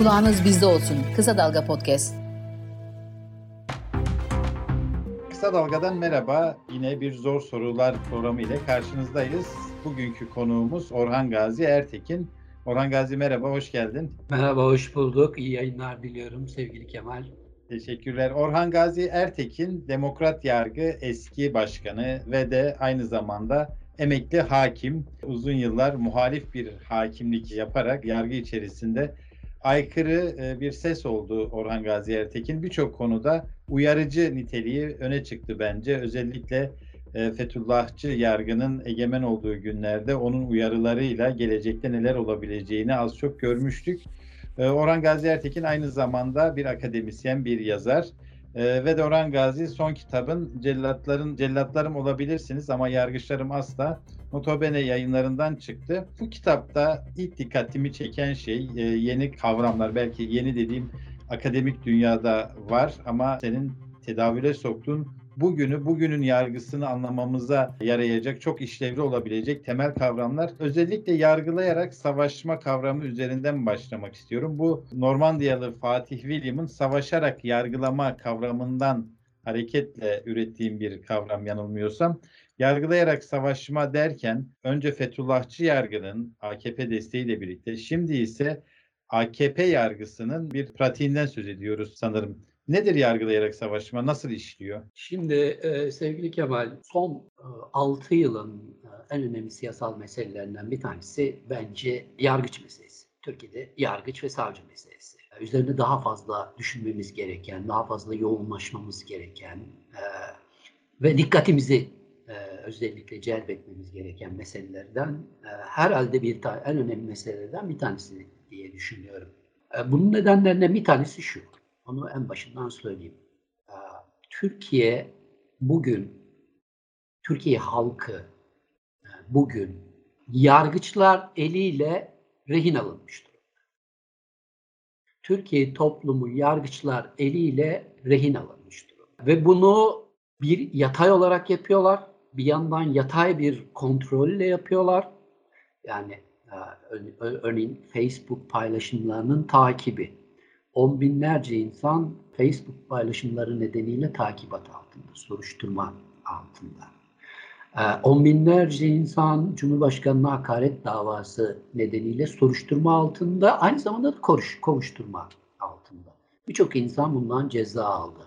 Kulağınız bizde olsun. Kısa Dalga Podcast. Kısa Dalga'dan merhaba. Yine bir Zor Sorular programı ile karşınızdayız. Bugünkü konuğumuz Orhan Gazi Ertekin. Orhan Gazi merhaba, hoş geldin. Merhaba, hoş bulduk. İyi yayınlar diliyorum sevgili Kemal. Teşekkürler. Orhan Gazi Ertekin, Demokrat Yargı eski başkanı ve de aynı zamanda emekli hakim. Uzun yıllar muhalif bir hakimlik yaparak yargı içerisinde aykırı e, bir ses oldu Orhan Gazi Ertekin. Birçok konuda uyarıcı niteliği öne çıktı bence. Özellikle e, Fethullahçı yargının egemen olduğu günlerde onun uyarılarıyla gelecekte neler olabileceğini az çok görmüştük. E, Orhan Gazi Ertekin aynı zamanda bir akademisyen, bir yazar. Ve de Orhan Gazi son kitabın Cellatların Cellatlarım olabilirsiniz ama yargıçlarım asla Notobene yayınlarından çıktı. Bu kitapta ilk dikkatimi çeken şey e, yeni kavramlar. Belki yeni dediğim akademik dünyada var ama senin tedavüle soktuğun bugünü, bugünün yargısını anlamamıza yarayacak, çok işlevli olabilecek temel kavramlar. Özellikle yargılayarak savaşma kavramı üzerinden başlamak istiyorum. Bu Normandiyalı Fatih William'ın savaşarak yargılama kavramından hareketle ürettiğim bir kavram yanılmıyorsam yargılayarak savaşma derken önce Fethullahçı yargının AKP desteğiyle birlikte şimdi ise AKP yargısının bir pratiğinden söz ediyoruz sanırım. Nedir yargılayarak savaşma? Nasıl işliyor? Şimdi e, sevgili Kemal son e, 6 yılın e, en önemli siyasal meselelerinden bir tanesi bence yargıç meselesi. Türkiye'de yargıç ve savcı meselesi. E, üzerinde daha fazla düşünmemiz gereken, daha fazla yoğunlaşmamız gereken e, ve dikkatimizi e, özellikle celbetmemiz gereken meselelerden e, herhalde bir ta- en önemli meselelerden bir tanesi diye düşünüyorum. E, bunun nedenlerinden bir tanesi şu. Onu en başından söyleyeyim. Türkiye bugün, Türkiye halkı bugün yargıçlar eliyle rehin alınmış durumda. Türkiye toplumu yargıçlar eliyle rehin alınmış durumda. Ve bunu bir yatay olarak yapıyorlar bir yandan yatay bir kontrolle yapıyorlar. Yani örneğin Facebook paylaşımlarının takibi. On binlerce insan Facebook paylaşımları nedeniyle takibat altında, soruşturma altında. E, on binlerce insan Cumhurbaşkanı'na hakaret davası nedeniyle soruşturma altında, aynı zamanda da koruş, kovuşturma altında. Birçok insan bundan ceza aldı.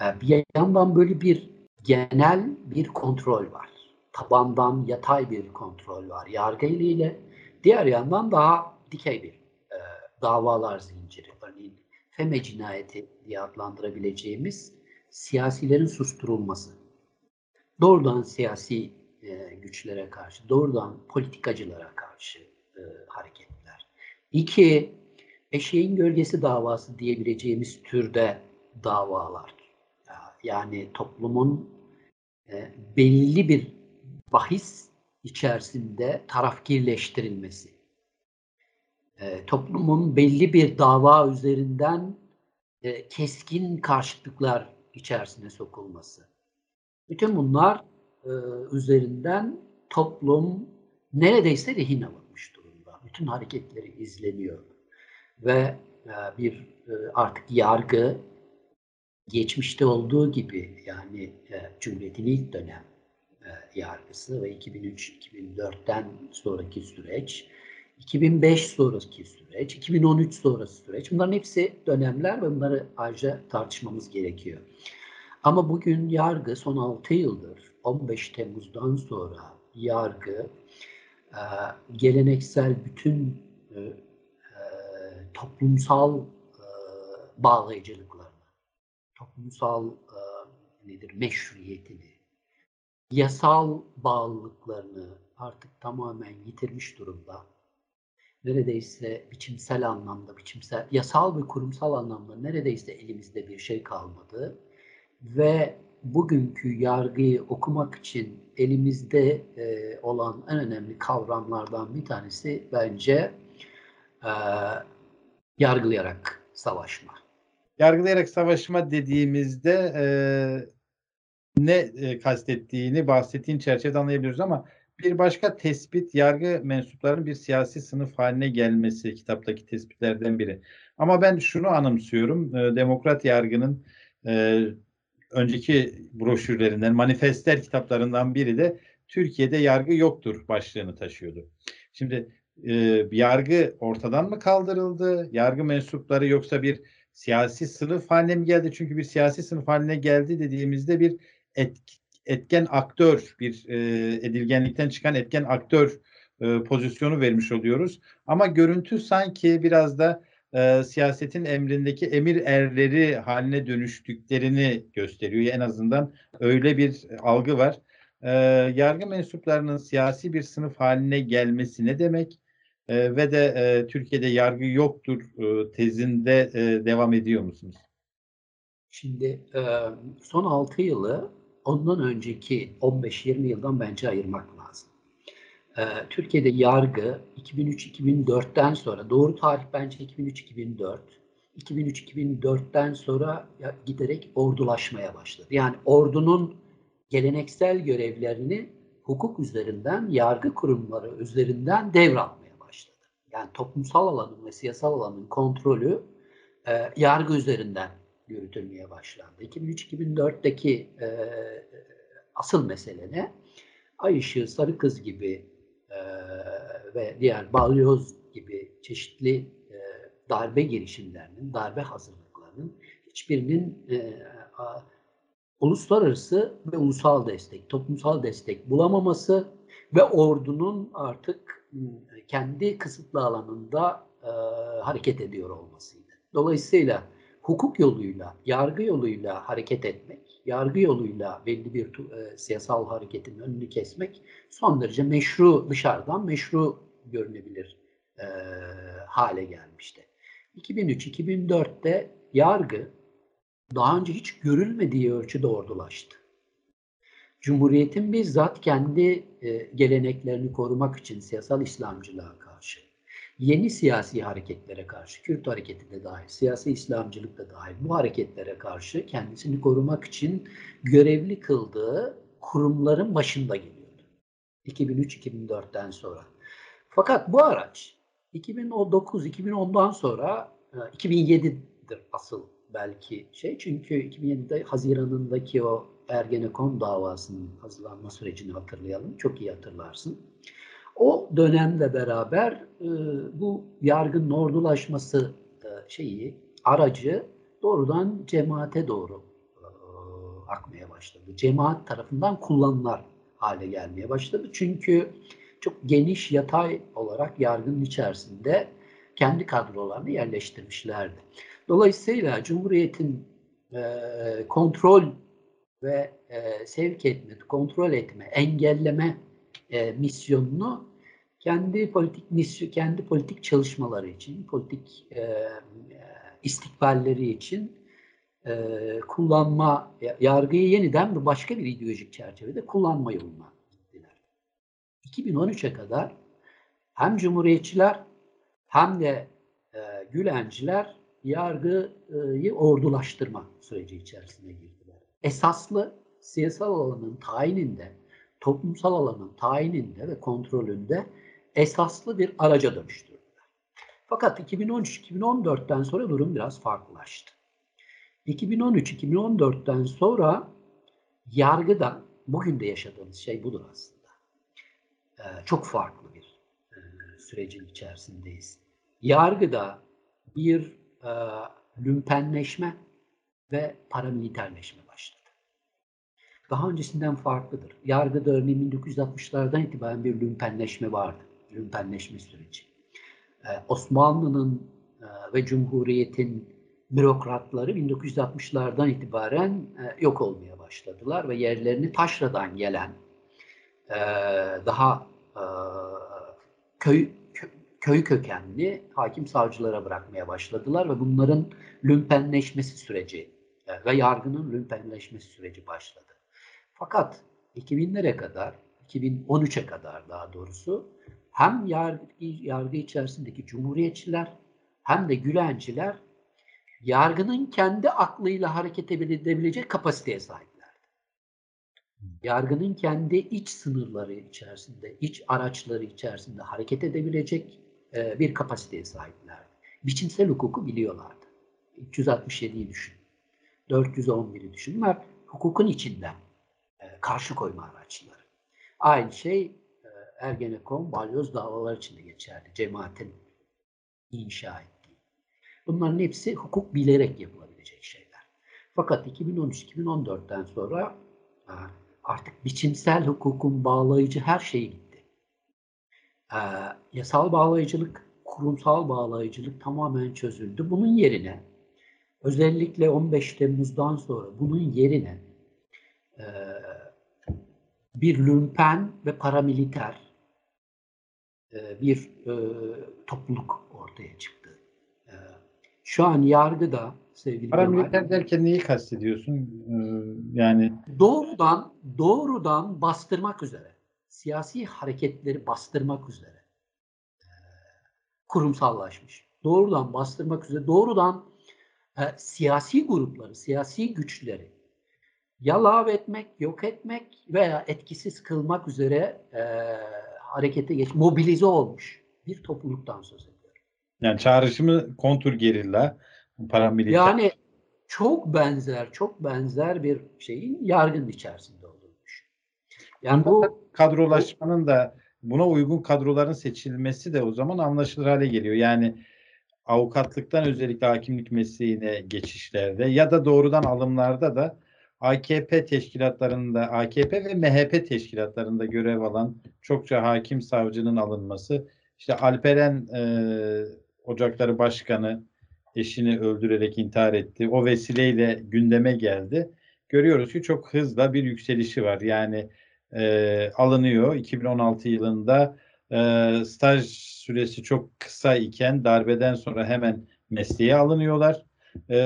E, bir yandan böyle bir genel bir kontrol var. Tabandan yatay bir kontrol var yargı ile. Diğer yandan daha dikey bir e, davalar zinciri. FEME cinayeti diye adlandırabileceğimiz siyasilerin susturulması. Doğrudan siyasi e, güçlere karşı, doğrudan politikacılara karşı e, hareketler. İki, eşeğin gölgesi davası diyebileceğimiz türde davalar yani toplumun e, belli bir bahis içerisinde tarafgirleştirilmesi, e, toplumun belli bir dava üzerinden e, keskin karşıtlıklar içerisine sokulması. Bütün bunlar e, üzerinden toplum neredeyse rehin alınmış durumda. Bütün hareketleri izleniyor ve e, bir e, artık yargı geçmişte olduğu gibi yani e, Cumhuriyet'in ilk dönem e, yargısı ve 2003-2004'ten sonraki süreç, 2005 sonraki süreç, 2013 sonrası süreç bunların hepsi dönemler ve bunları ayrıca tartışmamız gerekiyor. Ama bugün yargı son 6 yıldır 15 Temmuz'dan sonra yargı e, geleneksel bütün e, e, toplumsal e, bağlayıcılık toplumsal nedir meşruiyetini, yasal bağlılıklarını artık tamamen yitirmiş durumda. Neredeyse biçimsel anlamda, biçimsel, yasal ve kurumsal anlamda neredeyse elimizde bir şey kalmadı. Ve bugünkü yargıyı okumak için elimizde e, olan en önemli kavramlardan bir tanesi bence e, yargılayarak savaşma yargılayarak savaşma dediğimizde e, ne e, kastettiğini bahsettiğin çerçevede anlayabiliyoruz ama Bir başka tespit yargı mensuplarının bir siyasi sınıf haline gelmesi kitaptaki tespitlerden biri. Ama ben şunu anımsıyorum. E, Demokrat yargının e, önceki broşürlerinden, manifestler kitaplarından biri de Türkiye'de yargı yoktur başlığını taşıyordu. Şimdi e, yargı ortadan mı kaldırıldı? Yargı mensupları yoksa bir siyasi sınıf haline mi geldi? Çünkü bir siyasi sınıf haline geldi dediğimizde bir etki, etken aktör, bir e, edilgenlikten çıkan etken aktör e, pozisyonu vermiş oluyoruz. Ama görüntü sanki biraz da e, siyasetin emrindeki emir erleri haline dönüştüklerini gösteriyor. En azından öyle bir algı var. E, yargı mensuplarının siyasi bir sınıf haline gelmesi ne demek? E, ve de e, Türkiye'de yargı yoktur e, tezinde e, devam ediyor musunuz? Şimdi e, son 6 yılı ondan önceki 15-20 yıldan bence ayırmak lazım. Ee, Türkiye'de yargı 2003-2004'ten sonra, doğru tarih bence 2003-2004, 2003-2004'ten sonra giderek ordulaşmaya başladı. Yani ordunun geleneksel görevlerini hukuk üzerinden, yargı kurumları üzerinden devralmaya başladı. Yani toplumsal alanın ve siyasal alanın kontrolü e, yargı üzerinden yürütülmeye başlandı. 2003-2004'teki e, asıl mesele ne? Ay ışığı, sarı kız gibi e, ve diğer balyoz gibi çeşitli e, darbe girişimlerinin, darbe hazırlıklarının hiçbirinin e, a, uluslararası ve ulusal destek, toplumsal destek bulamaması ve ordunun artık kendi kısıtlı alanında e, hareket ediyor olmasıydı. Dolayısıyla hukuk yoluyla, yargı yoluyla hareket etmek, yargı yoluyla belli bir e, siyasal hareketin önünü kesmek son derece meşru, dışarıdan meşru görünebilir e, hale gelmişti. 2003-2004'te yargı daha önce hiç görülmediği ölçüde ordulaştı. Cumhuriyetin bizzat kendi e, geleneklerini korumak için siyasal İslamcılığa yeni siyasi hareketlere karşı, Kürt hareketi de dahil, siyasi İslamcılık da dahil bu hareketlere karşı kendisini korumak için görevli kıldığı kurumların başında geliyordu. 2003-2004'ten sonra. Fakat bu araç 2009-2010'dan sonra 2007'dir e, asıl belki şey. Çünkü 2007'de Haziran'ındaki o Ergenekon davasının hazırlanma sürecini hatırlayalım. Çok iyi hatırlarsın. O dönemle beraber e, bu yargının ordulaşması e, şeyi, aracı doğrudan cemaate doğru e, akmaya başladı. Cemaat tarafından kullanılar hale gelmeye başladı. Çünkü çok geniş yatay olarak yargının içerisinde kendi kadrolarını yerleştirmişlerdi. Dolayısıyla Cumhuriyet'in e, kontrol ve e, sevk etme, kontrol etme, engelleme e, misyonunu kendi politik misyon, kendi politik çalışmaları için, politik e, istikballeri için e, kullanma, yargıyı yeniden bir başka bir ideolojik çerçevede kullanma yoluna gittiler. 2013'e kadar hem Cumhuriyetçiler hem de e, Gülenciler yargıyı ordulaştırma süreci içerisine girdiler. Esaslı siyasal alanın tayininde, toplumsal alanın tayininde ve kontrolünde esaslı bir araca dönüştürdüler. Fakat 2013-2014'ten sonra durum biraz farklılaştı. 2013-2014'ten sonra yargıda bugün de yaşadığımız şey budur aslında. Ee, çok farklı bir e, sürecin içerisindeyiz. Yargıda bir e, lümpenleşme ve paramiliterleşme başladı. Daha öncesinden farklıdır. Yargıda örneğin 1960'lardan itibaren bir lümpenleşme vardı lümpenleşme süreci. Ee, Osmanlı'nın e, ve Cumhuriyet'in bürokratları 1960'lardan itibaren e, yok olmaya başladılar ve yerlerini taşradan gelen e, daha köy köy kökenli hakim savcılara bırakmaya başladılar ve bunların lümpenleşmesi süreci ve yargının lümpenleşmesi süreci başladı. Fakat 2000'lere kadar, 2013'e kadar daha doğrusu hem yargı, yargı içerisindeki cumhuriyetçiler hem de Gülenciler yargının kendi aklıyla hareket edebilecek kapasiteye sahiplerdi. yargının kendi iç sınırları içerisinde, iç araçları içerisinde hareket edebilecek e, bir kapasiteye sahiplerdi. Biçimsel hukuku biliyorlardı. 367'yi düşün. 411'i düşün. Bunlar hukukun içinden e, karşı koyma araçları. Aynı şey Ergenekon, balyoz davalar için de geçerli. Cemaatin inşa ettiği. Bunların hepsi hukuk bilerek yapılabilecek şeyler. Fakat 2013-2014'ten sonra e, artık biçimsel hukukun bağlayıcı her şeyi gitti. E, yasal bağlayıcılık, kurumsal bağlayıcılık tamamen çözüldü. Bunun yerine özellikle 15 Temmuz'dan sonra bunun yerine e, bir lümpen ve paramiliter bir e, topluluk ortaya çıktı. E, şu an yargıda sevgili Paramiliter derken neyi kastediyorsun? Yani doğrudan doğrudan bastırmak üzere, siyasi hareketleri bastırmak üzere e, kurumsallaşmış. Doğrudan bastırmak üzere, doğrudan e, siyasi grupları, siyasi güçleri ya etmek, yok etmek veya etkisiz kılmak üzere e, harekete geç, mobilize olmuş bir topluluktan söz ediyorum. Yani çağrışımı kontur gerilla, paramiliter. Yani çok benzer, çok benzer bir şeyin yargın içerisinde olduğunu düşün. Yani bu kadrolaşmanın da buna uygun kadroların seçilmesi de o zaman anlaşılır hale geliyor. Yani avukatlıktan özellikle hakimlik mesleğine geçişlerde ya da doğrudan alımlarda da AKP teşkilatlarında, AKP ve MHP teşkilatlarında görev alan çokça hakim savcının alınması, işte Alperen e, Ocakları Başkanı eşini öldürerek intihar etti. O vesileyle gündeme geldi. Görüyoruz ki çok hızla bir yükselişi var. Yani e, alınıyor. 2016 yılında e, staj süresi çok kısa iken darbeden sonra hemen mesleğe alınıyorlar. E,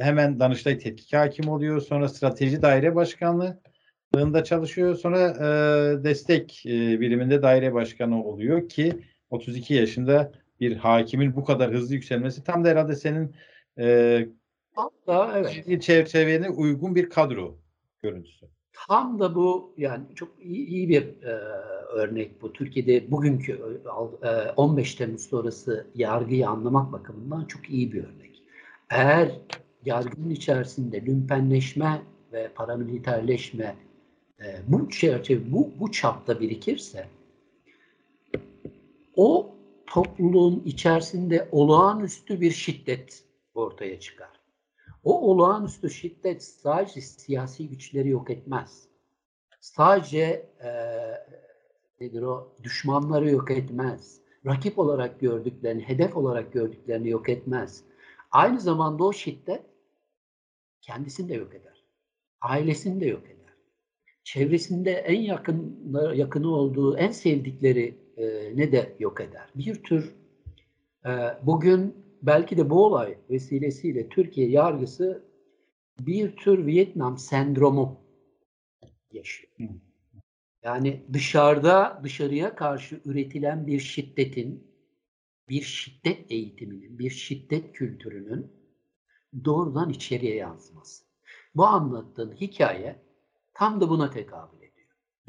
hemen Danıştay Tetkik Hakim oluyor. Sonra Strateji Daire Başkanlığı'nda çalışıyor. Sonra e, destek e, biriminde daire başkanı oluyor ki 32 yaşında bir hakimin bu kadar hızlı yükselmesi tam da herhalde senin e, da evet. çerçevene uygun bir kadro görüntüsü. Tam da bu yani çok iyi, iyi bir e, örnek bu. Türkiye'de bugünkü e, 15 Temmuz sonrası yargıyı anlamak bakımından çok iyi bir örnek. Eğer yargının içerisinde lümpenleşme ve paramiliterleşme e, bu çerçeve bu bu çapta birikirse o topluluğun içerisinde olağanüstü bir şiddet ortaya çıkar. O olağanüstü şiddet sadece siyasi güçleri yok etmez. Sadece e, nedir o düşmanları yok etmez. Rakip olarak gördüklerini, hedef olarak gördüklerini yok etmez. Aynı zamanda o şiddet kendisini de yok eder. Ailesini de yok eder. Çevresinde en yakın yakını olduğu, en sevdikleri e, ne de yok eder. Bir tür e, bugün belki de bu olay vesilesiyle Türkiye yargısı bir tür Vietnam sendromu yaşıyor. Yani dışarıda dışarıya karşı üretilen bir şiddetin, bir şiddet eğitiminin, bir şiddet kültürünün doğrudan içeriye yansıması. Bu anlattığın hikaye tam da buna tekabül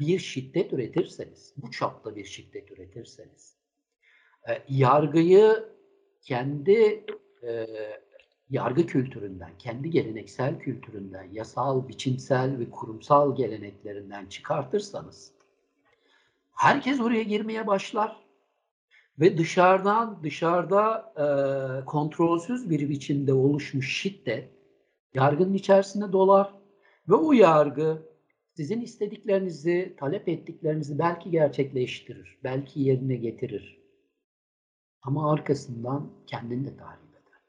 bir şiddet üretirseniz, bu çapta bir şiddet üretirseniz, e, yargıyı kendi e, yargı kültüründen, kendi geleneksel kültüründen, yasal, biçimsel ve kurumsal geleneklerinden çıkartırsanız, herkes oraya girmeye başlar ve dışarıdan dışarıda e, kontrolsüz bir biçimde oluşmuş şiddet yargının içerisinde dolar ve o yargı sizin istediklerinizi, talep ettiklerinizi belki gerçekleştirir, belki yerine getirir. Ama arkasından kendini de tahrip eder.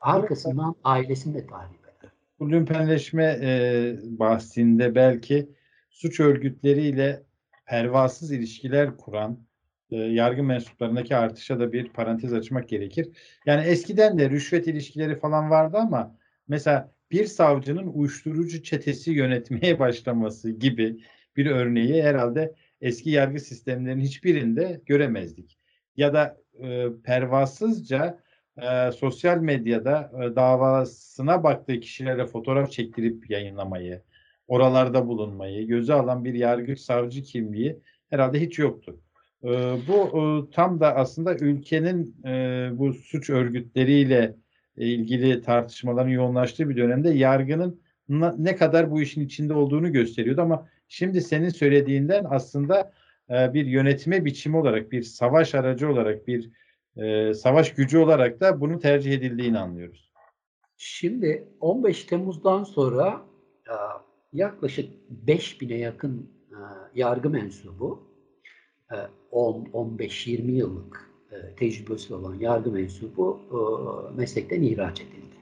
Arkasından ailesini de tahrip eder. Bu lümpenleşme e, bahsinde belki suç örgütleriyle pervasız ilişkiler kuran e, yargı mensuplarındaki artışa da bir parantez açmak gerekir. Yani eskiden de rüşvet ilişkileri falan vardı ama mesela bir savcının uyuşturucu çetesi yönetmeye başlaması gibi bir örneği herhalde eski yargı sistemlerinin hiçbirinde göremezdik. Ya da e, pervasızca e, sosyal medyada e, davasına baktığı kişilere fotoğraf çektirip yayınlamayı, oralarda bulunmayı göze alan bir yargıç savcı kimliği herhalde hiç yoktu. E, bu e, tam da aslında ülkenin e, bu suç örgütleriyle ilgili tartışmaların yoğunlaştığı bir dönemde yargının ne kadar bu işin içinde olduğunu gösteriyordu ama şimdi senin söylediğinden aslında e, bir yönetme biçimi olarak, bir savaş aracı olarak, bir savaş gücü olarak da bunu tercih edildiğini anlıyoruz. Şimdi 15 Temmuz'dan sonra yaklaşık 5000'e yakın yargı mensubu 10-15-20 yıllık tecrübesi olan yargı mensubu meslekten ihraç edildi.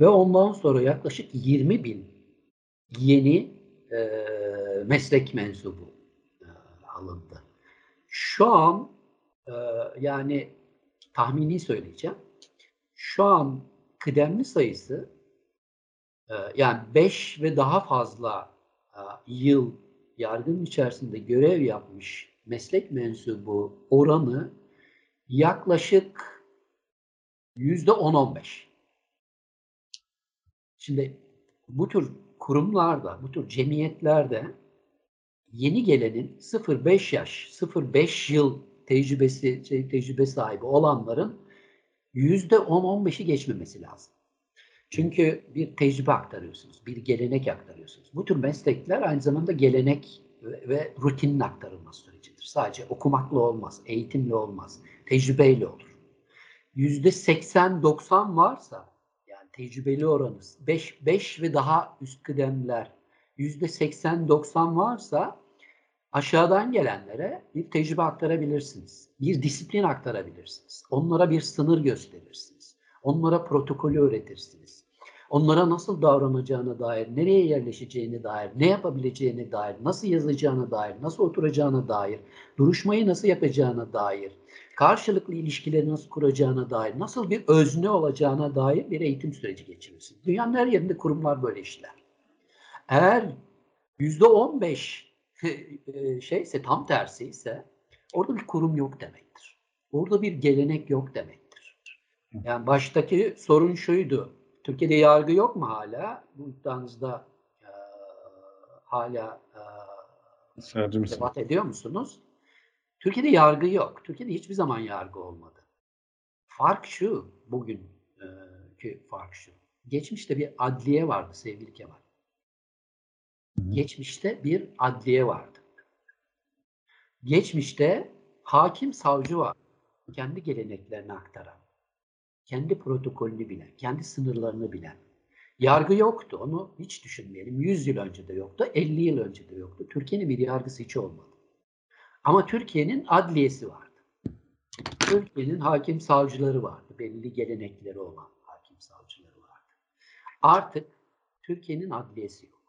Ve ondan sonra yaklaşık 20 bin yeni meslek mensubu alındı. Şu an yani tahmini söyleyeceğim. Şu an kıdemli sayısı e, yani 5 ve daha fazla e, yıl yargının içerisinde görev yapmış meslek mensubu oranı yaklaşık yüzde 10-15. Şimdi bu tür kurumlarda, bu tür cemiyetlerde yeni gelenin 0-5 yaş, 0-5 yıl tecrübesi şey, tecrübe sahibi olanların yüzde 10-15'i geçmemesi lazım. Çünkü bir tecrübe aktarıyorsunuz, bir gelenek aktarıyorsunuz. Bu tür meslekler aynı zamanda gelenek ve, ve rutinin aktarılması sürecidir. Sadece okumakla olmaz, eğitimle olmaz, tecrübeyle olur. Yüzde 80-90 varsa yani tecrübeli oranı 5, 5 ve daha üst kıdemler yüzde 80-90 varsa aşağıdan gelenlere bir tecrübe aktarabilirsiniz. Bir disiplin aktarabilirsiniz. Onlara bir sınır gösterirsiniz. Onlara protokolü öğretirsiniz. Onlara nasıl davranacağına dair, nereye yerleşeceğine dair, ne yapabileceğine dair, nasıl yazacağına dair, nasıl oturacağına dair, duruşmayı nasıl yapacağına dair, karşılıklı ilişkileri nasıl kuracağına dair, nasıl bir özne olacağına dair bir eğitim süreci geçirirsin. Dünyanın her yerinde kurumlar böyle işler. Eğer yüzde on beş e, şeyse tam tersi ise orada bir kurum yok demektir. Orada bir gelenek yok demektir. Yani baştaki sorun şuydu. Türkiye'de yargı yok mu hala? Bu iddianızda e, hala e, debat ediyor musunuz? Türkiye'de yargı yok. Türkiye'de hiçbir zaman yargı olmadı. Fark şu, bugün ki fark şu. Geçmişte bir adliye vardı sevgili Kemal. Geçmişte bir adliye vardı. Geçmişte hakim savcı var. Kendi geleneklerini aktaran, kendi protokolünü bilen, kendi sınırlarını bilen. Yargı yoktu. Onu hiç düşünmeyelim. 100 yıl önce de yoktu, 50 yıl önce de yoktu. Türkiye'nin bir yargısı hiç olmadı. Ama Türkiye'nin adliyesi vardı. Türkiye'nin hakim savcıları vardı. Belli gelenekleri olan hakim savcıları vardı. Artık Türkiye'nin adliyesi yok.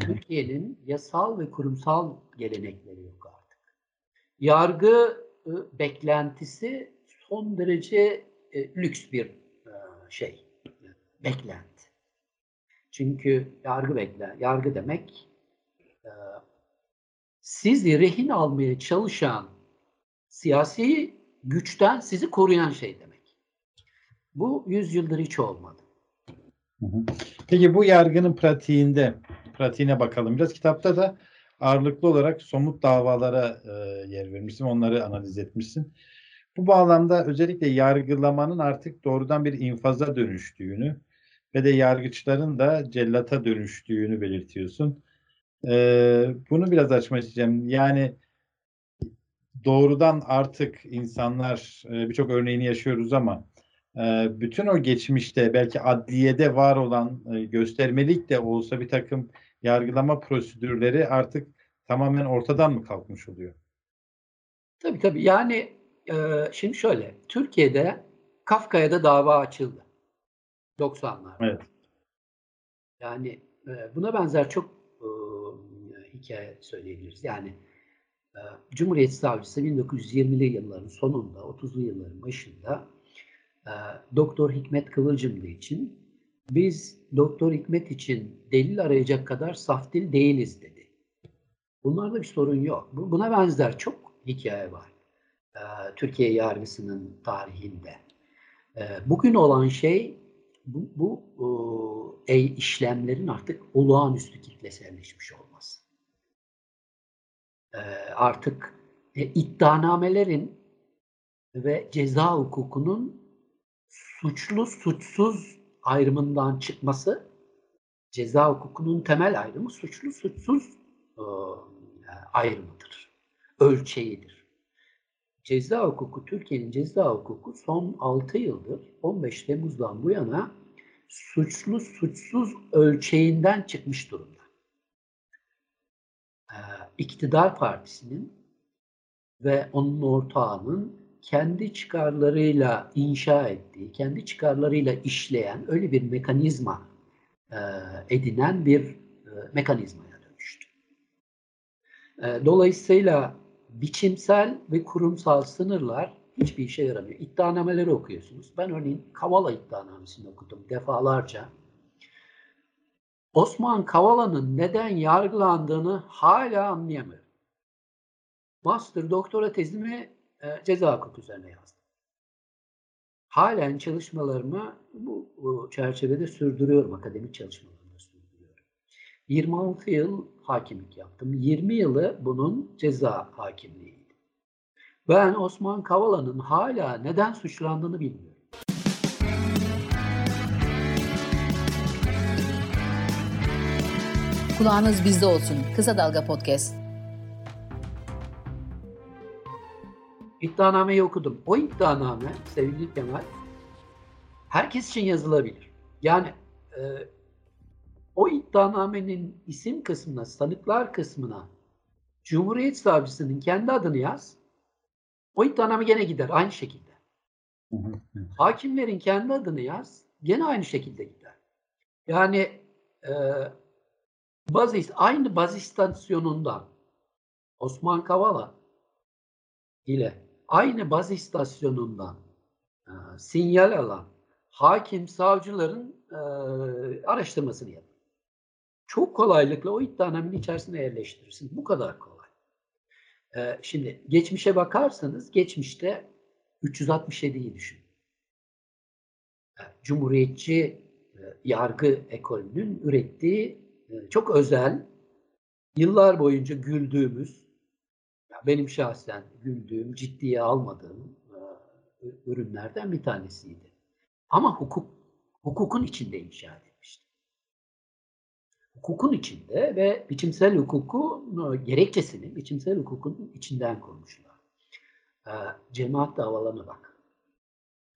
Türkiye'nin yasal ve kurumsal gelenekleri yok artık. Yargı ıı, beklentisi son derece e, lüks bir e, şey, beklenti. Çünkü yargı bekle, yargı demek e, sizi rehin almaya çalışan siyasi güçten sizi koruyan şey demek. Bu yüzyıldır hiç olmadı. Peki bu yargının pratiğinde pratiğine bakalım. Biraz kitapta da ağırlıklı olarak somut davalara e, yer vermişsin, onları analiz etmişsin. Bu bağlamda özellikle yargılamanın artık doğrudan bir infaza dönüştüğünü ve de yargıçların da cellata dönüştüğünü belirtiyorsun. Ee, bunu biraz açmak isteyeceğim. Yani doğrudan artık insanlar e, birçok örneğini yaşıyoruz ama e, bütün o geçmişte belki adliyede var olan e, göstermelik de olsa bir takım yargılama prosedürleri artık tamamen ortadan mı kalkmış oluyor? Tabii tabii. Yani e, şimdi şöyle, Türkiye'de Kafka'ya da dava açıldı. 90'larda. Evet. Yani e, buna benzer çok e, hikaye söyleyebiliriz. Yani e, Cumhuriyet Savcısı 1920'li yılların sonunda, 30'lu yılların başında e, Doktor Hikmet Kıvılcımlı için biz Doktor Hikmet için delil arayacak kadar saf dil değiliz dedi. Bunlarda bir sorun yok. Buna benzer çok hikaye var. Türkiye yargısının tarihinde. Bugün olan şey bu, bu e, işlemlerin artık olağanüstü kitleselleşmiş olması. E, artık e, iddianamelerin ve ceza hukukunun suçlu suçsuz ayrımından çıkması ceza hukukunun temel ayrımı suçlu suçsuz e, ayrımıdır. Ölçeğidir. Ceza hukuku, Türkiye'nin ceza hukuku son 6 yıldır 15 Temmuz'dan bu yana suçlu suçsuz ölçeğinden çıkmış durumda. Ee, iktidar partisinin ve onun ortağının kendi çıkarlarıyla inşa ettiği, kendi çıkarlarıyla işleyen öyle bir mekanizma e, edinen bir e, mekanizmaya dönüştü. E, dolayısıyla biçimsel ve kurumsal sınırlar hiçbir işe yaramıyor. İddianameleri okuyorsunuz. Ben örneğin Kavala iddianamesini okudum defalarca. Osman Kavala'nın neden yargılandığını hala anlayamıyorum. Master doktora tezimi e, ceza hukuku üzerine yazdım. Halen çalışmalarımı bu, bu çerçevede sürdürüyorum, akademik çalışmalarımı. 26 yıl hakimlik yaptım. 20 yılı bunun ceza hakimliğiydi. Ben Osman Kavala'nın hala neden suçlandığını bilmiyorum. Kulağınız bizde olsun. Kısa Dalga Podcast. İddianameyi okudum. O iddianame sevgili Kemal herkes için yazılabilir. Yani e, o iddianamenin isim kısmına, sanıklar kısmına Cumhuriyet Savcısının kendi adını yaz. O iddianame gene gider aynı şekilde. Hakimlerin kendi adını yaz. Gene aynı şekilde gider. Yani e, baz, aynı baz istasyonundan Osman Kavala ile aynı baz istasyonundan e, sinyal alan hakim savcıların e, araştırmasını yapın. Çok kolaylıkla o iddianamenin içerisine yerleştirirsin. Bu kadar kolay. E, şimdi geçmişe bakarsanız geçmişte 367'yi düşün. E, Cumhuriyetçi e, yargı ekolünün ürettiği e, çok özel, yıllar boyunca güldüğümüz, benim şahsen güldüğüm, ciddiye almadığım e, ürünlerden bir tanesiydi. Ama hukuk, hukukun içinde inşa edilmişti. Hukukun içinde ve biçimsel hukuku gerekçesini biçimsel hukukun içinden kurmuşlar. E, cemaat davalarına bak.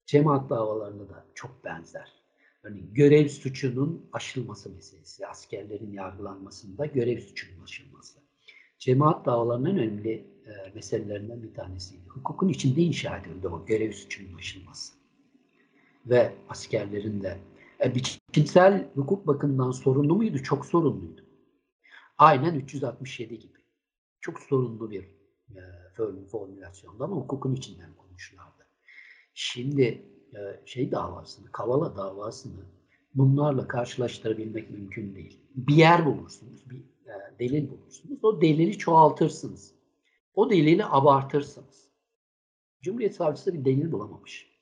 Cemaat davalarına da çok benzer. Örneğin görev suçunun aşılması meselesi, askerlerin yargılanmasında görev suçunun aşılması. Cemaat davalarının en önemli e, meselelerinden bir tanesiydi. Hukukun içinde inşa edildi o görev suçunun aşılması. Ve askerlerin de e, biçimsel hukuk bakımından sorunlu muydu? Çok sorunluydu. Aynen 367 gibi. Çok sorunlu bir e, formülasyonda ama hukukun içinden konuşulardı. Şimdi e, şey davasını, Kavala davasını bunlarla karşılaştırabilmek mümkün değil. Bir yer bulursunuz, bir e, delil bulursunuz. O delili çoğaltırsınız. O delili abartırsınız. Cumhuriyet Savcısı bir delil bulamamış.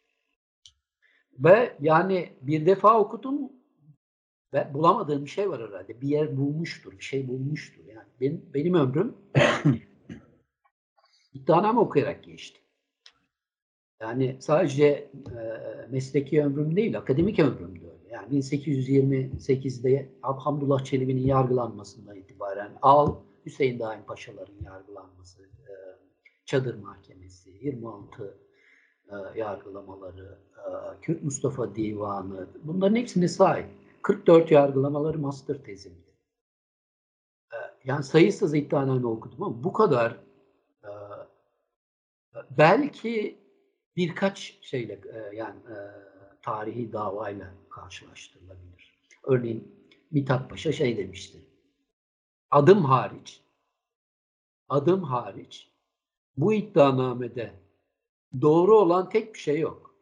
Ve yani bir defa okudum ve bulamadığım bir şey var herhalde. Bir yer bulmuştur, bir şey bulmuştur. Yani benim, benim ömrüm iddianame okuyarak geçti. Yani sadece e, mesleki ömrüm değil, akademik ömrüm de öyle. Yani 1828'de Hamdullah Çelebi'nin yargılanmasından itibaren al Hüseyin Daim Paşaların yargılanması, e, Çadır Mahkemesi, 26 e, yargılamaları, e, Kürt Mustafa Divanı, bunların hepsine sahip. 44 yargılamaları master tezimdi. E, yani sayısız iddianame okudum ama bu kadar e, belki birkaç şeyle yani e, tarihi davayla karşılaştırılabilir. Örneğin Mithat Paşa şey demişti. Adım hariç adım hariç bu iddianamede doğru olan tek bir şey yok.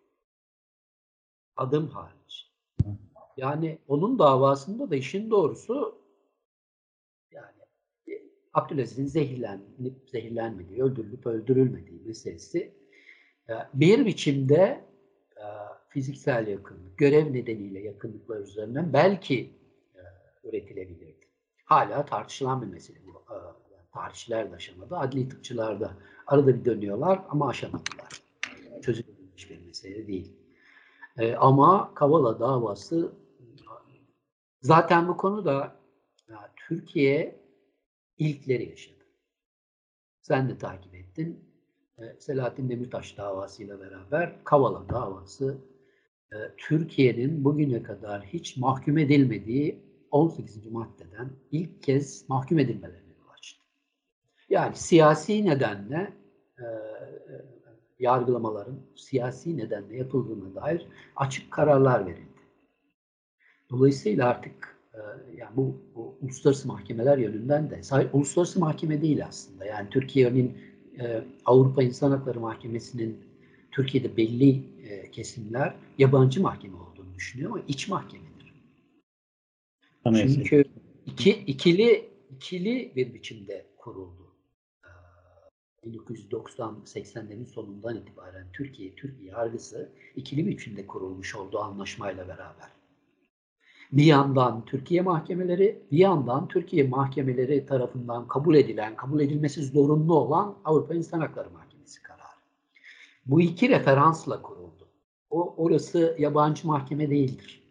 Adım hariç. Yani onun davasında da işin doğrusu yani e, Abdülaziz'in zehirlenip zehirlenmediği, öldürülüp öldürülmediği meselesi e, bir biçimde e, fiziksel yakınlık, görev nedeniyle yakınlıklar üzerinden belki üretilebilirdi. Hala tartışılan bir mesele bu. Tarihçiler de aşamadı, adli tıpçılar da arada bir dönüyorlar ama aşamadılar. Çözülebilmiş bir mesele değil. E, ama Kavala davası zaten bu konuda ya, Türkiye ilkleri yaşadı. Sen de takip ettin. E, Selahattin Demirtaş davasıyla beraber Kavala davası e, Türkiye'nin bugüne kadar hiç mahkum edilmediği 18. maddeden ilk kez mahkum edilmelerine yol açtı. Yani siyasi nedenle e, yargılamaların siyasi nedenle yapıldığına dair açık kararlar verildi. Dolayısıyla artık yani bu, bu uluslararası mahkemeler yönünden de uluslararası mahkeme değil aslında. Yani Türkiye'nin e, Avrupa İnsan Hakları Mahkemesi'nin Türkiye'de belli e, kesimler yabancı mahkeme olduğunu düşünüyor ama iç mahkemedir. Anayasa. Çünkü iki, ikili ikili bir biçimde kuruldu. 1990-80'lerin sonundan itibaren Türkiye Türk yargısı ikili biçimde kurulmuş olduğu anlaşmayla beraber. Bir yandan Türkiye mahkemeleri, bir yandan Türkiye mahkemeleri tarafından kabul edilen, kabul edilmesi zorunlu olan Avrupa İnsan Hakları Mahkemesi kararı. Bu iki referansla kuruldu. O orası yabancı mahkeme değildir.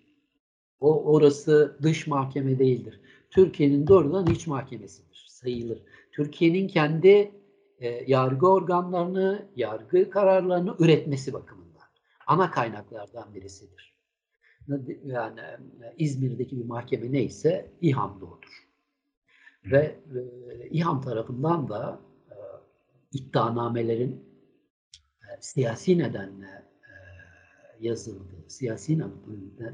O orası dış mahkeme değildir. Türkiye'nin doğrudan iç mahkemesidir, sayılır. Türkiye'nin kendi e, yargı organlarını, yargı kararlarını üretmesi bakımından ana kaynaklardan birisidir yani e, İzmir'deki bir mahkeme neyse İHAM da odur. Ve e, İHAM tarafından da e, iddianamelerin e, siyasi nedenle e, yazıldığı, siyasi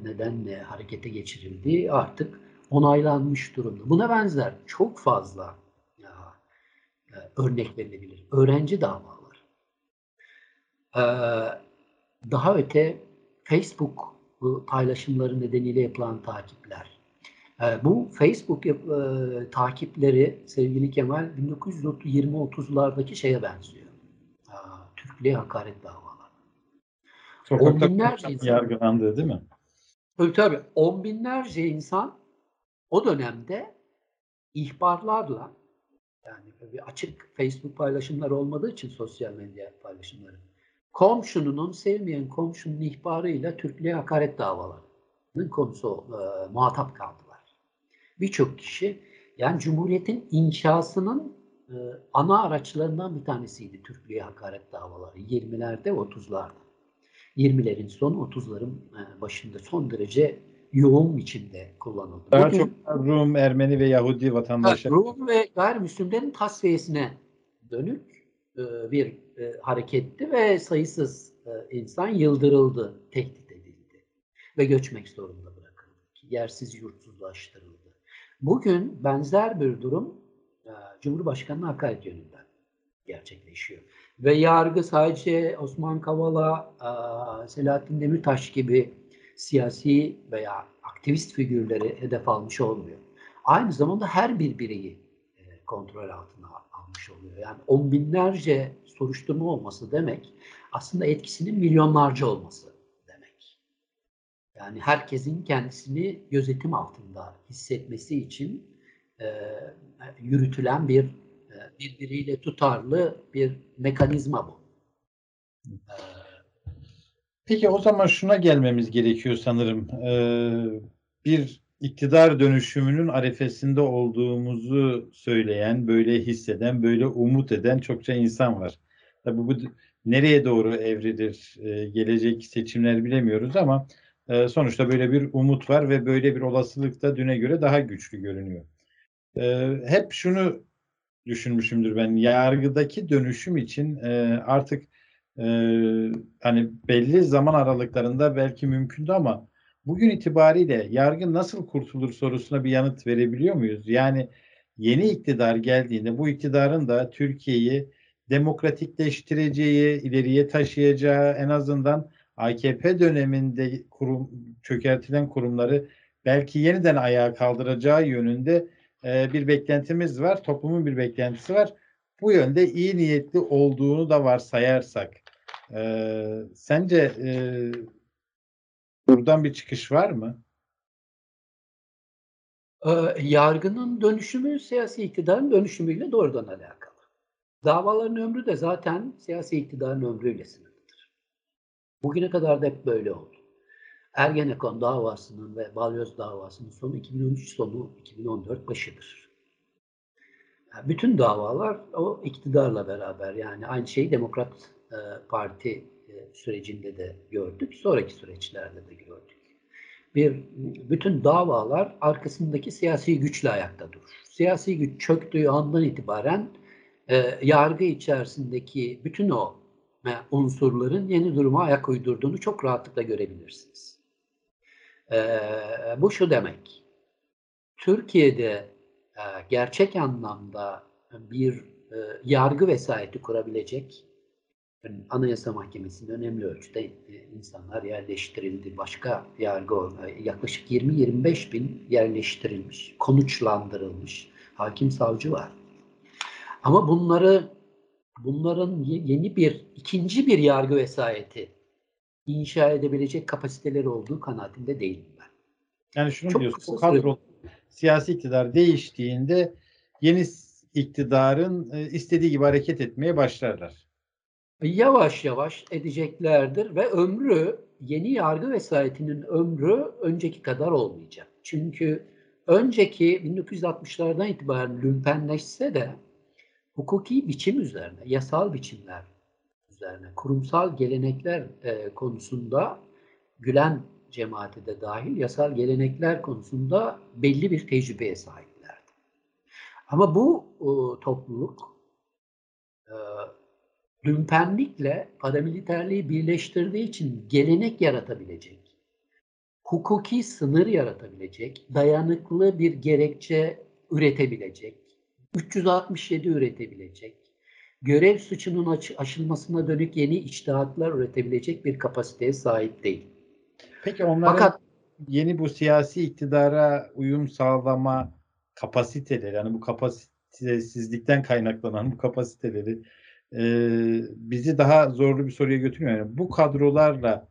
nedenle harekete geçirildiği artık onaylanmış durumda. Buna benzer çok fazla örnek verilebilir. Öğrenci davaları. E, daha öte Facebook paylaşımları nedeniyle yapılan takipler. E, bu Facebook yap, e, takipleri sevgili Kemal 1920-30'lardaki şeye benziyor. E, Türklüğe hakaret davaları. On binlerce insan yargılandı değil mi? Tabii tabii. On binlerce insan o dönemde ihbarlarla yani bir açık Facebook paylaşımları olmadığı için sosyal medya paylaşımları komşunun sevmeyen komşunun ihbarıyla Türklüğe hakaret davalarının konusu e, muhatap kaldılar. Birçok kişi yani Cumhuriyet'in inşasının e, ana araçlarından bir tanesiydi Türklüğe hakaret davaları 20'lerde 30'larda. 20'lerin sonu 30'ların e, başında son derece yoğun biçimde kullanıldı. Daha Bugün, çok Rum, Ermeni ve Yahudi vatandaşlar. Rum ve gayrimüslimlerin tasfiyesine dönük e, bir e, hareketti ve sayısız e, insan yıldırıldı, tehdit edildi ve göçmek zorunda bırakıldı. Yersiz yurtsuzlaştırıldı. Bugün benzer bir durum e, Cumhurbaşkanı'na hakaret yönünden gerçekleşiyor. Ve yargı sadece Osman Kavala, e, Selahattin Demirtaş gibi siyasi veya aktivist figürleri hedef almış olmuyor. Aynı zamanda her bir bireyi e, kontrol altına almış oluyor. Yani on binlerce soruşturma olması demek aslında etkisinin milyonlarca olması demek. Yani herkesin kendisini gözetim altında hissetmesi için e, yürütülen bir e, birbiriyle tutarlı bir mekanizma bu. Peki o zaman şuna gelmemiz gerekiyor sanırım. Ee, bir iktidar dönüşümünün arefesinde olduğumuzu söyleyen, böyle hisseden, böyle umut eden çokça insan var. Tabii bu nereye doğru evrilir, e, gelecek seçimler bilemiyoruz ama e, sonuçta böyle bir umut var ve böyle bir olasılık da düne göre daha güçlü görünüyor. E, hep şunu düşünmüşümdür ben, yargıdaki dönüşüm için e, artık e, hani belli zaman aralıklarında belki mümkündü ama bugün itibariyle yargı nasıl kurtulur sorusuna bir yanıt verebiliyor muyuz? Yani yeni iktidar geldiğinde bu iktidarın da Türkiye'yi demokratikleştireceği, ileriye taşıyacağı en azından AKP döneminde kurum çökertilen kurumları belki yeniden ayağa kaldıracağı yönünde e, bir beklentimiz var. Toplumun bir beklentisi var. Bu yönde iyi niyetli olduğunu da varsayarsak e, sence e, Buradan bir çıkış var mı? Ee, yargının dönüşümü siyasi iktidarın dönüşümüyle doğrudan alakalı. Davaların ömrü de zaten siyasi iktidarın ömrüyle sınırlıdır. Bugüne kadar da hep böyle oldu. Ergenekon davasının ve Balyoz davasının sonu 2013 sonu 2014 başıdır. Yani bütün davalar o iktidarla beraber yani aynı şeyi Demokrat e, Parti e, sürecinde de gördük, sonraki süreçlerde de gördük. Bir bütün davalar arkasındaki siyasi güçle ayakta durur. Siyasi güç çöktüğü andan itibaren e, yargı içerisindeki bütün o unsurların yeni duruma ayak uydurduğunu çok rahatlıkla görebilirsiniz. Bu şu demek, Türkiye'de gerçek anlamda bir yargı vesayeti kurabilecek Anayasa Mahkemesi'nin önemli ölçüde e, insanlar yerleştirildi. Başka yargı yaklaşık 20-25 bin yerleştirilmiş, konuçlandırılmış hakim savcı var. Ama bunları bunların yeni bir ikinci bir yargı vesayeti inşa edebilecek kapasiteleri olduğu kanaatinde değilim ben. Yani şunu Çok diyorsun, kadro siyasi iktidar değiştiğinde yeni iktidarın e, istediği gibi hareket etmeye başlarlar. Yavaş yavaş edeceklerdir ve ömrü yeni yargı vesayetinin ömrü önceki kadar olmayacak. Çünkü önceki 1960'lardan itibaren lümpenleşse de hukuki biçim üzerine, yasal biçimler üzerine, kurumsal gelenekler e, konusunda Gülen cemaati de dahil yasal gelenekler konusunda belli bir tecrübeye sahiplerdi. Ama bu e, topluluk lümpenlikle paramiliterliği birleştirdiği için gelenek yaratabilecek, hukuki sınır yaratabilecek, dayanıklı bir gerekçe üretebilecek, 367 üretebilecek, görev suçunun aşılmasına dönük yeni içtihatlar üretebilecek bir kapasiteye sahip değil. Peki onların Fakat, yeni bu siyasi iktidara uyum sağlama kapasiteleri, yani bu kapasitesizlikten kaynaklanan bu kapasiteleri e, bizi daha zorlu bir soruya götürüyor. Yani bu kadrolarla,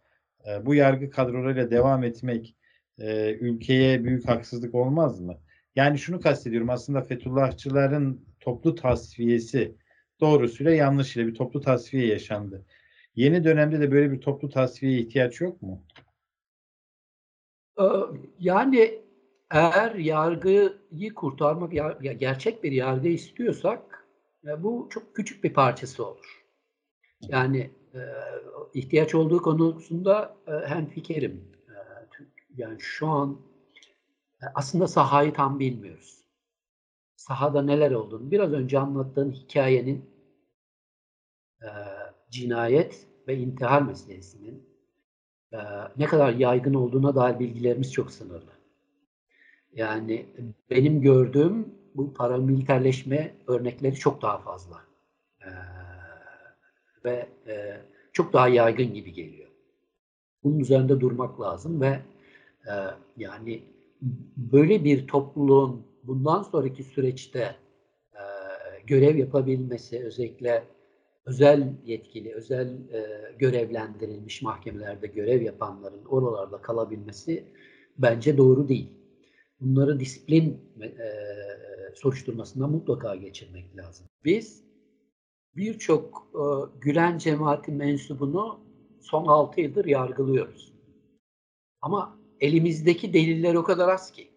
e, bu yargı kadrolarıyla devam etmek e, ülkeye büyük haksızlık olmaz mı? Yani şunu kastediyorum aslında Fethullahçıların toplu tasfiyesi doğrusuyla yanlışıyla bir toplu tasfiye yaşandı. Yeni dönemde de böyle bir toplu tasfiyeye ihtiyaç yok mu? Yani eğer yargıyı kurtarmak, gerçek bir yargı istiyorsak bu çok küçük bir parçası olur. Yani ihtiyaç olduğu konusunda hem fikrim. Yani şu an aslında sahayı tam bilmiyoruz. Sahada neler olduğunu. Biraz önce anlattığın hikayenin cinayet ve intihar meselesinin e, ne kadar yaygın olduğuna dair bilgilerimiz çok sınırlı. Yani benim gördüğüm bu paramiliterleşme örnekleri çok daha fazla. E, ve e, çok daha yaygın gibi geliyor. Bunun üzerinde durmak lazım ve e, yani böyle bir topluluğun bundan sonraki süreçte e, görev yapabilmesi özellikle özel yetkili, özel e, görevlendirilmiş mahkemelerde görev yapanların oralarda kalabilmesi bence doğru değil. Bunları disiplin e, soruşturmasından mutlaka geçirmek lazım. Biz birçok e, Gülen cemaati mensubunu son 6 yıldır yargılıyoruz. Ama elimizdeki deliller o kadar az ki.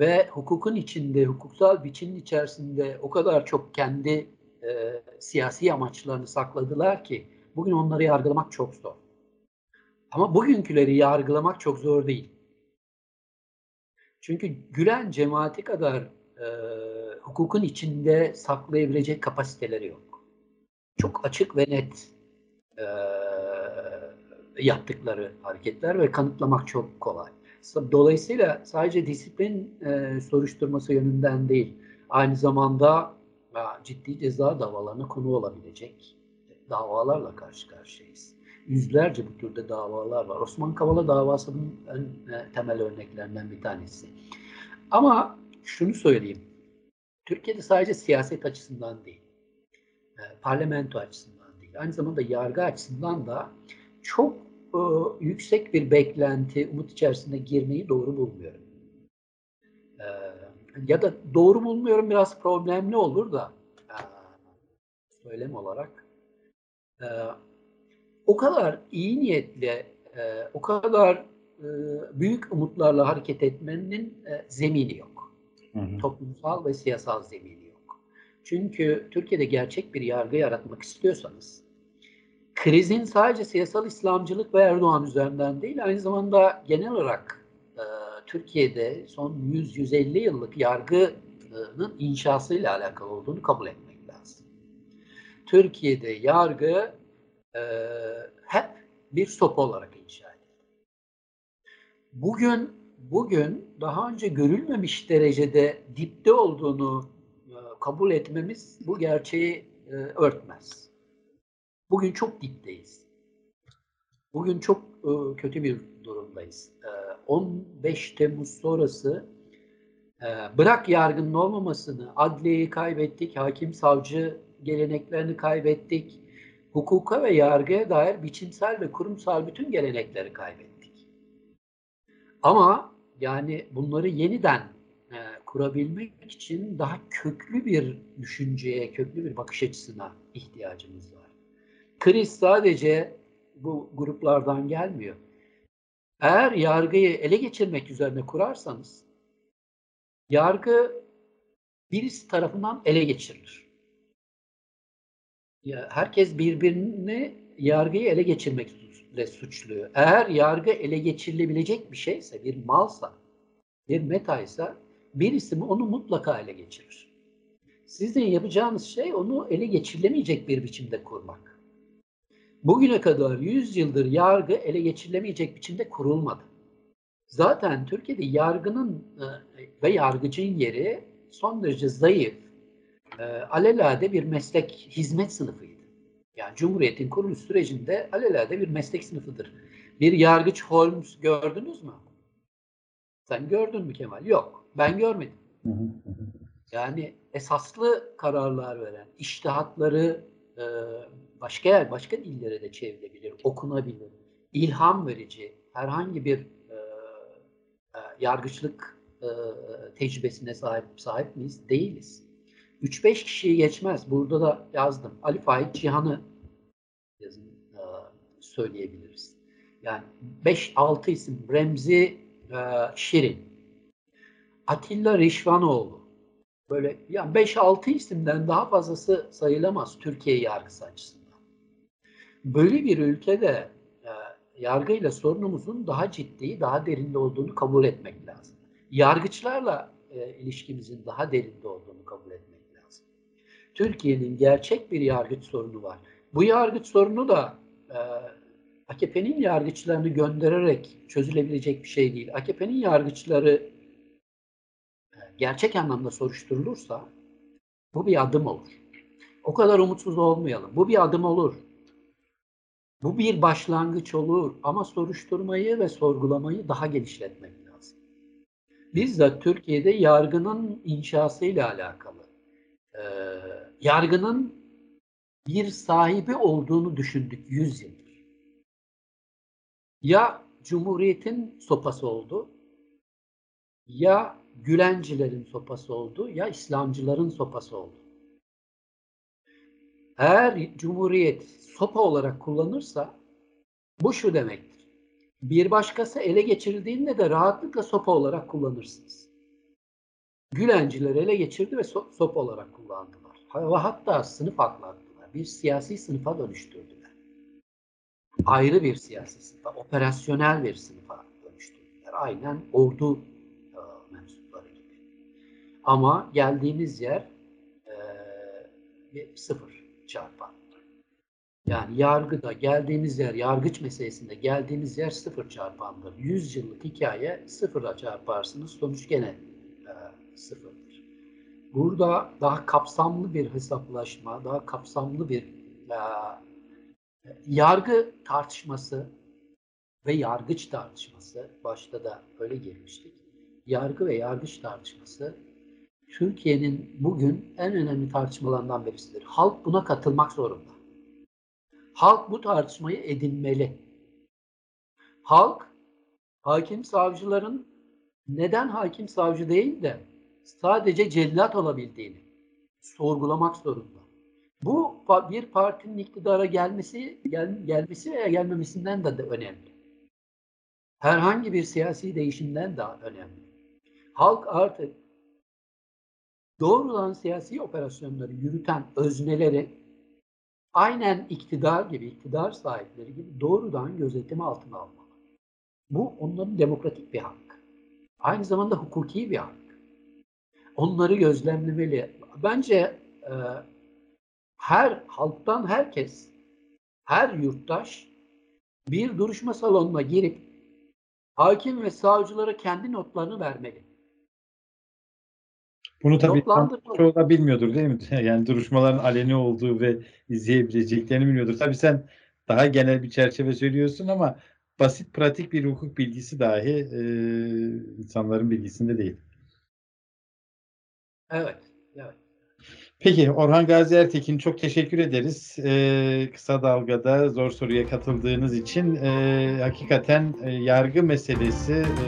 Ve hukukun içinde, hukuksal biçimin içerisinde o kadar çok kendi e, siyasi amaçlarını sakladılar ki bugün onları yargılamak çok zor. Ama bugünküleri yargılamak çok zor değil. Çünkü Gülen cemaati kadar e, hukukun içinde saklayabilecek kapasiteleri yok. Çok açık ve net e, yaptıkları hareketler ve kanıtlamak çok kolay. Dolayısıyla sadece disiplin e, soruşturması yönünden değil, aynı zamanda ciddi ceza davalarına konu olabilecek davalarla karşı karşıyayız. Yüzlerce bu türde davalar var. Osman Kavala davasının en e, temel örneklerinden bir tanesi. Ama şunu söyleyeyim. Türkiye'de sadece siyaset açısından değil, e, parlamento açısından değil, aynı zamanda yargı açısından da çok o, yüksek bir beklenti, umut içerisinde girmeyi doğru bulmuyorum. Ee, ya da doğru bulmuyorum biraz problemli olur da e, söylem olarak. E, o kadar iyi niyetle, e, o kadar e, büyük umutlarla hareket etmenin e, zemini yok. Hı hı. Toplumsal ve siyasal zemini yok. Çünkü Türkiye'de gerçek bir yargı yaratmak istiyorsanız krizin sadece siyasal İslamcılık ve Erdoğan üzerinden değil, aynı zamanda genel olarak e, Türkiye'de son 100-150 yıllık yargının inşasıyla alakalı olduğunu kabul etmek lazım. Türkiye'de yargı e, hep bir sopa olarak inşa edildi. Bugün bugün daha önce görülmemiş derecede dipte olduğunu e, kabul etmemiz bu gerçeği e, örtmez. Bugün çok dipteyiz. Bugün çok e, kötü bir durumdayız. E, 15 Temmuz sonrası e, bırak yargının olmamasını, adliyeyi kaybettik, hakim savcı geleneklerini kaybettik, hukuka ve yargıya dair biçimsel ve kurumsal bütün gelenekleri kaybettik. Ama yani bunları yeniden e, kurabilmek için daha köklü bir düşünceye, köklü bir bakış açısına ihtiyacımız var. Kriz sadece bu gruplardan gelmiyor. Eğer yargıyı ele geçirmek üzerine kurarsanız yargı birisi tarafından ele geçirilir. Ya herkes birbirini yargıyı ele geçirmekle suçluyor. Eğer yargı ele geçirilebilecek bir şeyse, bir malsa, bir metaysa birisi onu mutlaka ele geçirir. Sizin yapacağınız şey onu ele geçirilemeyecek bir biçimde kurmak. Bugüne kadar 100 yıldır yargı ele geçirilemeyecek biçimde kurulmadı. Zaten Türkiye'de yargının e, ve yargıcın yeri son derece zayıf, e, alelade bir meslek hizmet sınıfıydı. Yani Cumhuriyet'in kuruluş sürecinde alelade bir meslek sınıfıdır. Bir yargıç Holmes gördünüz mü? Sen gördün mü Kemal? Yok. Ben görmedim. Yani esaslı kararlar veren, iştihatları e, başka yer, başka dillere de çevrilebilir, okunabilir. İlham verici herhangi bir e, e, yargıçlık e, tecrübesine sahip sahip miyiz? Değiliz. 3-5 kişiyi geçmez. Burada da yazdım. Ali Faik Cihan'ı yazın, e, söyleyebiliriz. Yani 5-6 isim. Remzi e, Şirin, Atilla Rişvanoğlu, böyle yani 5-6 isimden daha fazlası sayılamaz Türkiye yargısı açısından. Böyle bir ülkede e, yargıyla sorunumuzun daha ciddi, daha derinde olduğunu kabul etmek lazım. Yargıçlarla e, ilişkimizin daha derinde olduğunu kabul etmek. Türkiye'nin gerçek bir yargıç sorunu var. Bu yargıç sorunu da e, AKP'nin yargıçlarını göndererek çözülebilecek bir şey değil. AKP'nin yargıçları gerçek anlamda soruşturulursa bu bir adım olur. O kadar umutsuz olmayalım. Bu bir adım olur. Bu bir başlangıç olur ama soruşturmayı ve sorgulamayı daha genişletmek lazım. Bizzat Türkiye'de yargının inşasıyla alakalı, e, yargının bir sahibi olduğunu düşündük 100 yıldır. Ya Cumhuriyet'in sopası oldu, ya Gülencilerin sopası oldu ya İslamcıların sopası oldu. Eğer Cumhuriyet sopa olarak kullanırsa bu şu demektir. Bir başkası ele geçirildiğinde de rahatlıkla sopa olarak kullanırsınız. Gülenciler ele geçirdi ve so sopa olarak kullandılar. Ve hatta sınıf atlattılar. Bir siyasi sınıfa dönüştürdüler. Ayrı bir siyasi sınıfa, operasyonel bir sınıfa dönüştürdüler. Aynen ordu ama geldiğimiz yer e, sıfır çarpan. Yani yargıda geldiğimiz yer, yargıç meselesinde geldiğimiz yer sıfır çarpandır. Yüz yıllık hikaye sıfıra çarparsınız, sonuç gene e, sıfırdır. Burada daha kapsamlı bir hesaplaşma, daha kapsamlı bir e, yargı tartışması ve yargıç tartışması, başta da öyle girmiştik. Yargı ve yargıç tartışması Türkiye'nin bugün en önemli tartışmalarından birisidir. Halk buna katılmak zorunda. Halk bu tartışmayı edinmeli. halk hakim savcıların neden hakim savcı değil de sadece cellat olabildiğini sorgulamak zorunda. Bu bir partinin iktidara gelmesi, gel, gelmesi veya gelmemesinden de, de önemli. Herhangi bir siyasi değişimden daha önemli. Halk artık doğrudan siyasi operasyonları yürüten özneleri aynen iktidar gibi, iktidar sahipleri gibi doğrudan gözetim altına almalı. Bu onların demokratik bir hak. Aynı zamanda hukuki bir hak. Onları gözlemlemeli. Bence e, her halktan herkes, her yurttaş bir duruşma salonuna girip hakim ve savcılara kendi notlarını vermeli. Bunu tabii çoğu da bilmiyordur değil mi? Yani duruşmaların aleni olduğu ve izleyebileceklerini bilmiyordur. Tabii sen daha genel bir çerçeve söylüyorsun ama basit pratik bir hukuk bilgisi dahi e, insanların bilgisinde değil. Evet, evet. Peki Orhan Gazi Ertekin çok teşekkür ederiz. Ee, kısa Dalga'da zor soruya katıldığınız için e, hakikaten e, yargı meselesi e,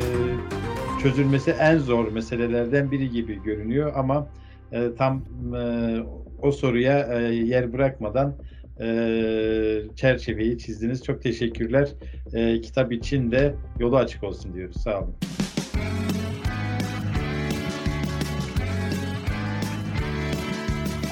çözülmesi en zor meselelerden biri gibi görünüyor ama e, tam e, o soruya e, yer bırakmadan e, çerçeveyi çizdiniz. Çok teşekkürler. E, kitap için de yolu açık olsun diyoruz. Sağ olun.